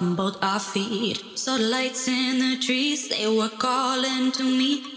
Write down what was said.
on both our feet. So the lights in the trees, they were calling to me.